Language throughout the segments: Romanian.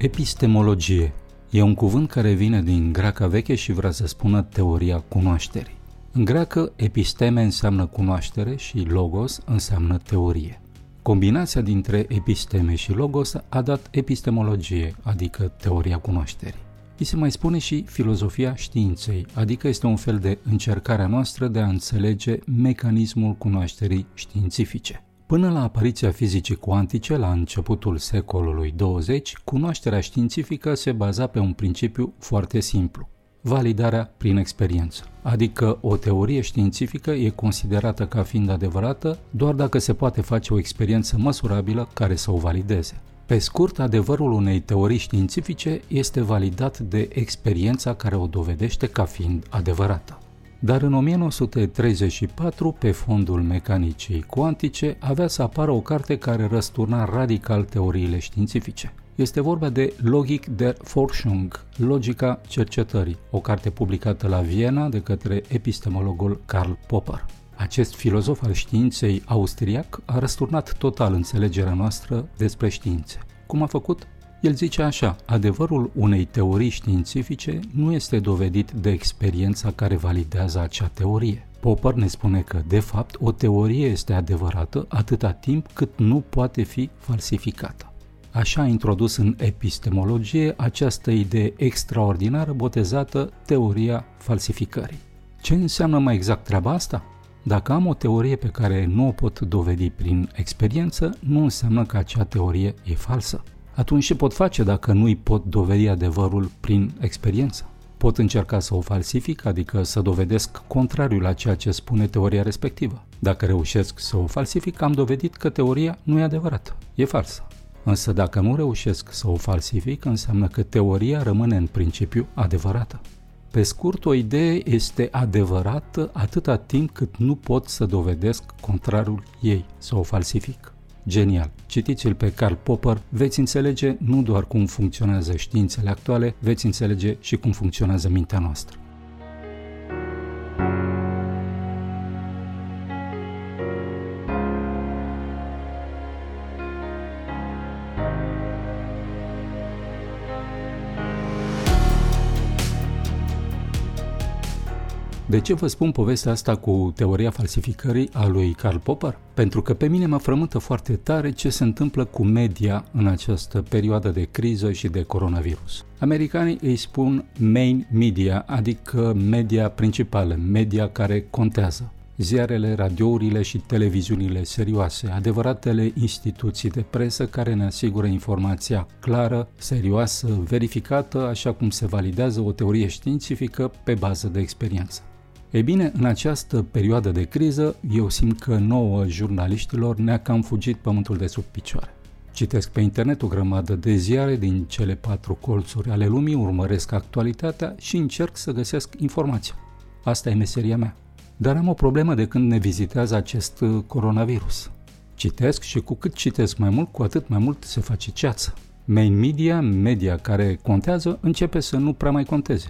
Epistemologie e un cuvânt care vine din greaca veche și vrea să spună teoria cunoașterii. În greacă, episteme înseamnă cunoaștere și logos înseamnă teorie. Combinația dintre episteme și logos a dat epistemologie, adică teoria cunoașterii. I se mai spune și filozofia științei, adică este un fel de încercare a noastră de a înțelege mecanismul cunoașterii științifice. Până la apariția fizicii cuantice, la începutul secolului 20, cunoașterea științifică se baza pe un principiu foarte simplu, validarea prin experiență. Adică o teorie științifică e considerată ca fiind adevărată doar dacă se poate face o experiență măsurabilă care să o valideze. Pe scurt, adevărul unei teorii științifice este validat de experiența care o dovedește ca fiind adevărată. Dar în 1934, pe fondul mecanicii cuantice, avea să apară o carte care răsturna radical teoriile științifice. Este vorba de Logik der Forschung, Logica cercetării, o carte publicată la Viena de către epistemologul Karl Popper. Acest filozof al științei austriac a răsturnat total înțelegerea noastră despre științe. Cum a făcut? El zice așa, adevărul unei teorii științifice nu este dovedit de experiența care validează acea teorie. Popper ne spune că, de fapt, o teorie este adevărată atâta timp cât nu poate fi falsificată. Așa a introdus în epistemologie această idee extraordinară botezată teoria falsificării. Ce înseamnă mai exact treaba asta? Dacă am o teorie pe care nu o pot dovedi prin experiență, nu înseamnă că acea teorie e falsă atunci ce pot face dacă nu îi pot dovedi adevărul prin experiență? Pot încerca să o falsific, adică să dovedesc contrariul la ceea ce spune teoria respectivă. Dacă reușesc să o falsific, am dovedit că teoria nu e adevărată, e falsă. Însă dacă nu reușesc să o falsific, înseamnă că teoria rămâne în principiu adevărată. Pe scurt, o idee este adevărată atâta timp cât nu pot să dovedesc contrarul ei, să o falsific genial. Citiți-l pe Karl Popper, veți înțelege nu doar cum funcționează științele actuale, veți înțelege și cum funcționează mintea noastră. De ce vă spun povestea asta cu teoria falsificării a lui Karl Popper? Pentru că pe mine mă frământă foarte tare ce se întâmplă cu media în această perioadă de criză și de coronavirus. Americanii îi spun main media, adică media principală, media care contează ziarele, radiourile și televiziunile serioase, adevăratele instituții de presă care ne asigură informația clară, serioasă, verificată, așa cum se validează o teorie științifică pe bază de experiență. Ei bine, în această perioadă de criză, eu simt că nouă jurnaliștilor ne-a cam fugit pământul de sub picioare. Citesc pe internet o grămadă de ziare din cele patru colțuri ale lumii, urmăresc actualitatea și încerc să găsesc informația. Asta e meseria mea. Dar am o problemă de când ne vizitează acest uh, coronavirus. Citesc și cu cât citesc mai mult, cu atât mai mult se face ceață. Main media, media care contează, începe să nu prea mai conteze.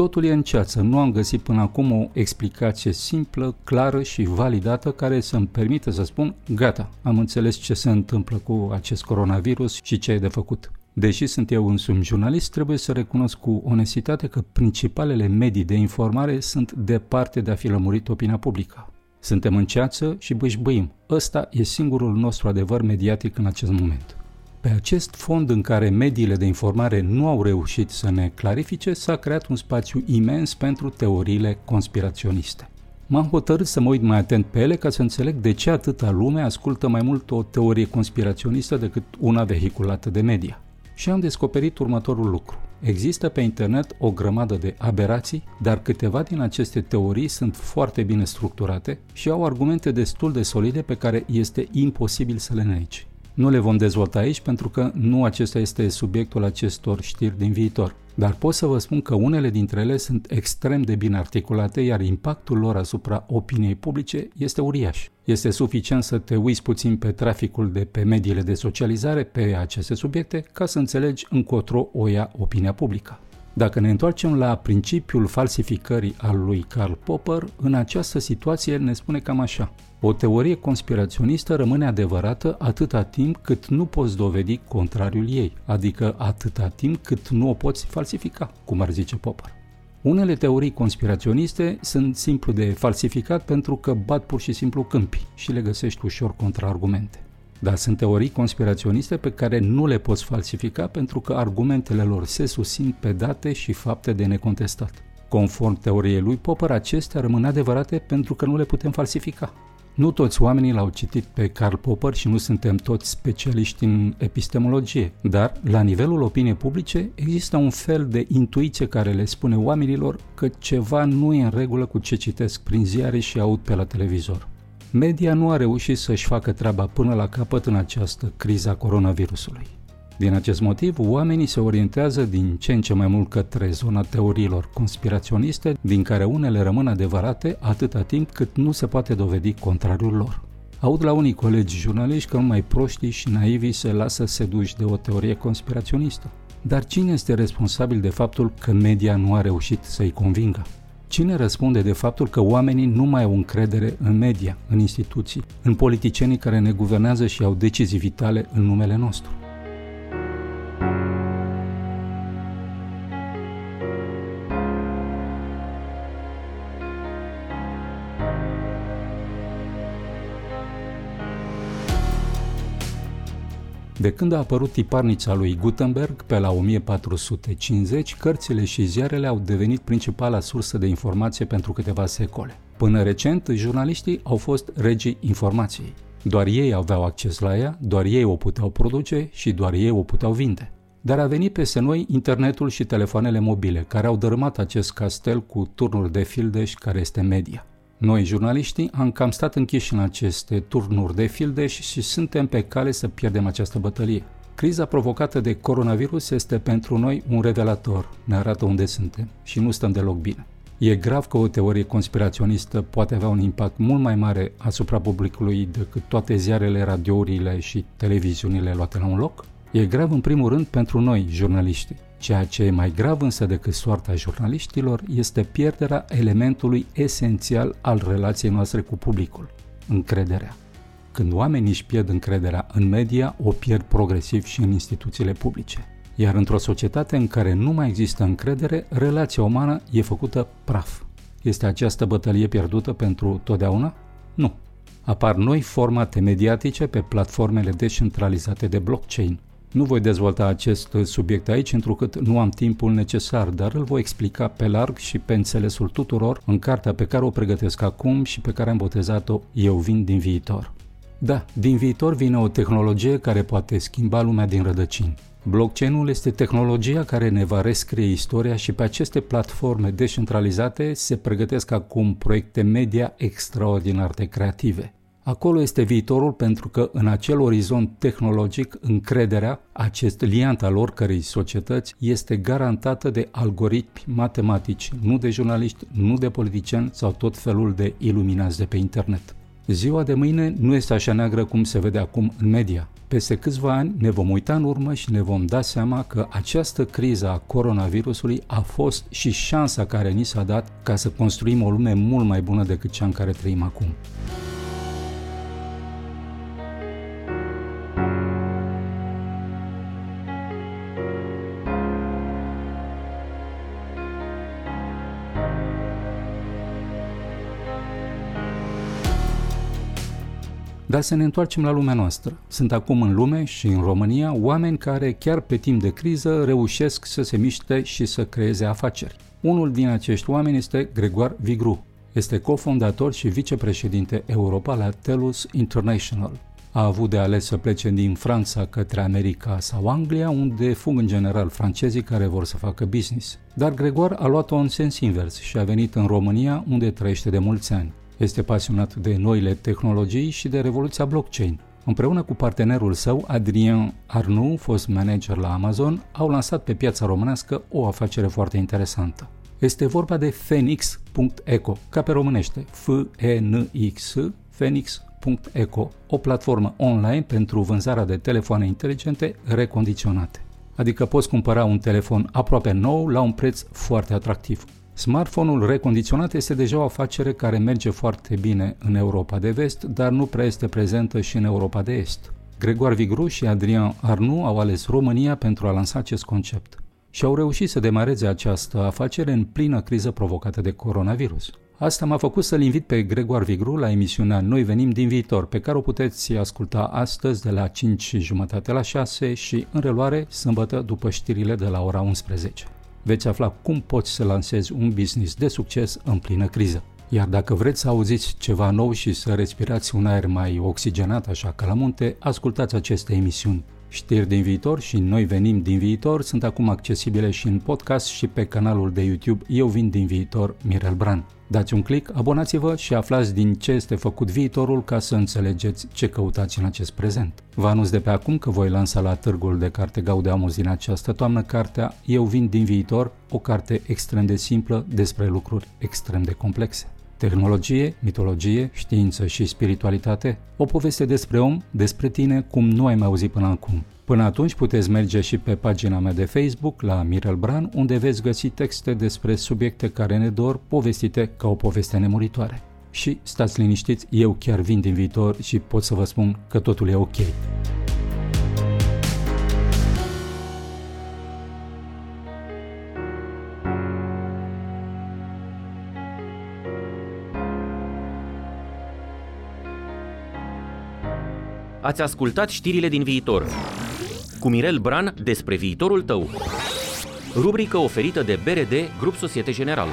Totul e în ceață. Nu am găsit până acum o explicație simplă, clară și validată care să-mi permită să spun gata, am înțeles ce se întâmplă cu acest coronavirus și ce e de făcut. Deși sunt eu însumi jurnalist, trebuie să recunosc cu onestitate că principalele medii de informare sunt departe de a fi lămurit opinia publică. Suntem în ceață și bâșbâim. Ăsta e singurul nostru adevăr mediatic în acest moment. Pe acest fond în care mediile de informare nu au reușit să ne clarifice, s-a creat un spațiu imens pentru teoriile conspiraționiste. m-am hotărât să mă uit mai atent pe ele ca să înțeleg de ce atâta lume ascultă mai mult o teorie conspiraționistă decât una vehiculată de media. Și am descoperit următorul lucru. Există pe internet o grămadă de aberații, dar câteva din aceste teorii sunt foarte bine structurate și au argumente destul de solide pe care este imposibil să le negi. Nu le vom dezvolta aici pentru că nu acesta este subiectul acestor știri din viitor. Dar pot să vă spun că unele dintre ele sunt extrem de bine articulate, iar impactul lor asupra opiniei publice este uriaș. Este suficient să te uiți puțin pe traficul de pe mediile de socializare pe aceste subiecte ca să înțelegi încotro o ia opinia publică. Dacă ne întoarcem la principiul falsificării al lui Karl Popper, în această situație ne spune cam așa. O teorie conspiraționistă rămâne adevărată atâta timp cât nu poți dovedi contrariul ei, adică atâta timp cât nu o poți falsifica, cum ar zice Popper. Unele teorii conspiraționiste sunt simplu de falsificat pentru că bat pur și simplu câmpii și le găsești ușor contraargumente. Dar sunt teorii conspiraționiste pe care nu le poți falsifica pentru că argumentele lor se susțin pe date și fapte de necontestat. Conform teoriei lui Popper, acestea rămân adevărate pentru că nu le putem falsifica. Nu toți oamenii l-au citit pe Karl Popper și nu suntem toți specialiști în epistemologie, dar la nivelul opiniei publice există un fel de intuiție care le spune oamenilor că ceva nu e în regulă cu ce citesc prin ziare și aud pe la televizor. Media nu a reușit să-și facă treaba până la capăt în această criză a coronavirusului. Din acest motiv, oamenii se orientează din ce în ce mai mult către zona teoriilor conspiraționiste, din care unele rămân adevărate atâta timp cât nu se poate dovedi contrariul lor. Aud la unii colegi jurnaliști că numai proștii și naivii se lasă seduși de o teorie conspiraționistă. Dar cine este responsabil de faptul că media nu a reușit să-i convingă? Cine răspunde de faptul că oamenii nu mai au încredere în media, în instituții, în politicienii care ne guvernează și au decizii vitale în numele nostru? De când a apărut tiparnița lui Gutenberg pe la 1450, cărțile și ziarele au devenit principala sursă de informație pentru câteva secole. Până recent, jurnaliștii au fost regii informației. Doar ei aveau acces la ea, doar ei o puteau produce și doar ei o puteau vinde. Dar a venit peste noi internetul și telefoanele mobile, care au dărâmat acest castel cu turnuri de fildeș care este media. Noi, jurnaliștii, am cam stat închiși în aceste turnuri de fildeș și suntem pe cale să pierdem această bătălie. Criza provocată de coronavirus este pentru noi un revelator, ne arată unde suntem și nu stăm deloc bine. E grav că o teorie conspiraționistă poate avea un impact mult mai mare asupra publicului decât toate ziarele, radiourile și televiziunile luate la un loc? E grav în primul rând pentru noi, jurnaliștii. Ceea ce e mai grav însă decât soarta jurnaliștilor este pierderea elementului esențial al relației noastre cu publicul, încrederea. Când oamenii își pierd încrederea în media, o pierd progresiv și în instituțiile publice. Iar într-o societate în care nu mai există încredere, relația umană e făcută praf. Este această bătălie pierdută pentru totdeauna? Nu. Apar noi formate mediatice pe platformele descentralizate de blockchain – nu voi dezvolta acest subiect aici, întrucât nu am timpul necesar, dar îl voi explica pe larg și pe înțelesul tuturor în cartea pe care o pregătesc acum și pe care am botezat-o Eu vin din viitor. Da, din viitor vine o tehnologie care poate schimba lumea din rădăcini. Blockchain-ul este tehnologia care ne va rescrie istoria și pe aceste platforme descentralizate se pregătesc acum proiecte media extraordinar de creative. Acolo este viitorul pentru că în acel orizont tehnologic încrederea, acest liant al oricărei societăți, este garantată de algoritmi matematici, nu de jurnaliști, nu de politicieni sau tot felul de iluminați de pe internet. Ziua de mâine nu este așa neagră cum se vede acum în media. Peste câțiva ani ne vom uita în urmă și ne vom da seama că această criză a coronavirusului a fost și șansa care ni s-a dat ca să construim o lume mult mai bună decât cea în care trăim acum. Dar să ne întoarcem la lumea noastră. Sunt acum în lume și în România oameni care chiar pe timp de criză reușesc să se miște și să creeze afaceri. Unul din acești oameni este Gregoar Vigru. Este cofondator și vicepreședinte Europa la TELUS International. A avut de ales să plece din Franța către America sau Anglia, unde fug în general francezii care vor să facă business. Dar Gregor a luat-o în sens invers și a venit în România, unde trăiește de mulți ani. Este pasionat de noile tehnologii și de revoluția blockchain. Împreună cu partenerul său, Adrien Arnoux, fost manager la Amazon, au lansat pe piața românească o afacere foarte interesantă. Este vorba de Phoenix.eco, ca pe românește, F-E-N-X, Phoenix.eco, o platformă online pentru vânzarea de telefoane inteligente recondiționate. Adică poți cumpăra un telefon aproape nou la un preț foarte atractiv. Smartphone-ul recondiționat este deja o afacere care merge foarte bine în Europa de vest, dar nu prea este prezentă și în Europa de est. Gregor Vigru și Adrian Arnu au ales România pentru a lansa acest concept și au reușit să demareze această afacere în plină criză provocată de coronavirus. Asta m-a făcut să-l invit pe Gregor Vigru la emisiunea Noi venim din viitor, pe care o puteți asculta astăzi de la 5 jumătate la 6 și în reluare sâmbătă după știrile de la ora 11 veți afla cum poți să lansezi un business de succes în plină criză. Iar dacă vreți să auziți ceva nou și să respirați un aer mai oxigenat așa ca la munte, ascultați aceste emisiuni. Știri din viitor și Noi venim din viitor sunt acum accesibile și în podcast și pe canalul de YouTube Eu vin din viitor Mirel Bran. Dați un click, abonați-vă și aflați din ce este făcut viitorul ca să înțelegeți ce căutați în acest prezent. Vă anunț de pe acum că voi lansa la târgul de carte Gaudeamus din această toamnă cartea Eu vin din viitor, o carte extrem de simplă despre lucruri extrem de complexe. Tehnologie, mitologie, știință și spiritualitate, o poveste despre om, despre tine, cum nu ai mai auzit până acum. Până atunci puteți merge și pe pagina mea de Facebook, la Mirel Bran, unde veți găsi texte despre subiecte care ne dor, povestite ca o poveste nemuritoare. Și stați liniștiți, eu chiar vin din viitor și pot să vă spun că totul e ok. Ați ascultat știrile din viitor cu Mirel Bran despre viitorul tău. Rubrică oferită de BRD Grup Societe General.